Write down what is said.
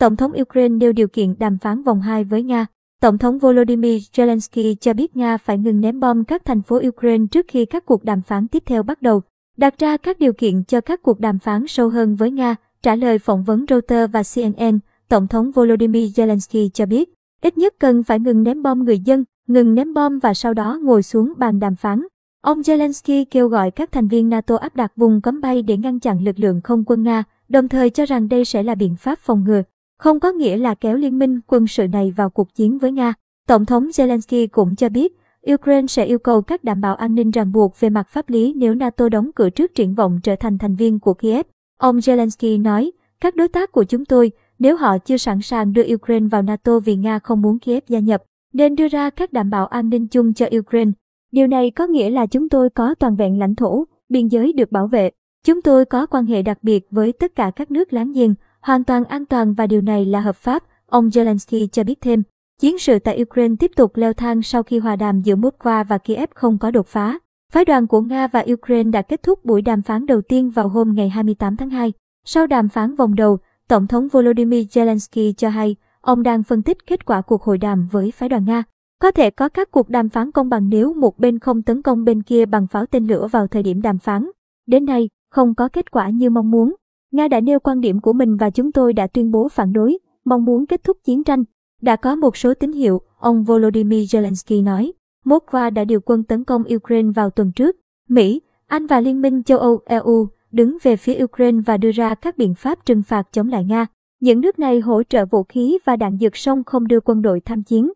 Tổng thống Ukraine nêu điều kiện đàm phán vòng 2 với Nga. Tổng thống Volodymyr Zelensky cho biết Nga phải ngừng ném bom các thành phố Ukraine trước khi các cuộc đàm phán tiếp theo bắt đầu, đặt ra các điều kiện cho các cuộc đàm phán sâu hơn với Nga. Trả lời phỏng vấn Reuters và CNN, Tổng thống Volodymyr Zelensky cho biết, ít nhất cần phải ngừng ném bom người dân, ngừng ném bom và sau đó ngồi xuống bàn đàm phán. Ông Zelensky kêu gọi các thành viên NATO áp đặt vùng cấm bay để ngăn chặn lực lượng không quân Nga, đồng thời cho rằng đây sẽ là biện pháp phòng ngừa, không có nghĩa là kéo liên minh quân sự này vào cuộc chiến với Nga. Tổng thống Zelensky cũng cho biết, Ukraine sẽ yêu cầu các đảm bảo an ninh ràng buộc về mặt pháp lý nếu NATO đóng cửa trước triển vọng trở thành thành viên của Kiev. Ông Zelensky nói, các đối tác của chúng tôi, nếu họ chưa sẵn sàng đưa Ukraine vào NATO vì Nga không muốn Kiev gia nhập, nên đưa ra các đảm bảo an ninh chung cho Ukraine. Điều này có nghĩa là chúng tôi có toàn vẹn lãnh thổ, biên giới được bảo vệ. Chúng tôi có quan hệ đặc biệt với tất cả các nước láng giềng, hoàn toàn an toàn và điều này là hợp pháp, ông Zelensky cho biết thêm. Chiến sự tại Ukraine tiếp tục leo thang sau khi hòa đàm giữa Moscow và Kiev không có đột phá. Phái đoàn của Nga và Ukraine đã kết thúc buổi đàm phán đầu tiên vào hôm ngày 28 tháng 2. Sau đàm phán vòng đầu, Tổng thống Volodymyr Zelensky cho hay ông đang phân tích kết quả cuộc hội đàm với phái đoàn Nga. Có thể có các cuộc đàm phán công bằng nếu một bên không tấn công bên kia bằng pháo tên lửa vào thời điểm đàm phán. Đến nay, không có kết quả như mong muốn. Nga đã nêu quan điểm của mình và chúng tôi đã tuyên bố phản đối, mong muốn kết thúc chiến tranh. Đã có một số tín hiệu, ông Volodymyr Zelensky nói. Moskva đã điều quân tấn công Ukraine vào tuần trước. Mỹ, Anh và Liên minh châu Âu EU đứng về phía Ukraine và đưa ra các biện pháp trừng phạt chống lại Nga. Những nước này hỗ trợ vũ khí và đạn dược song không đưa quân đội tham chiến.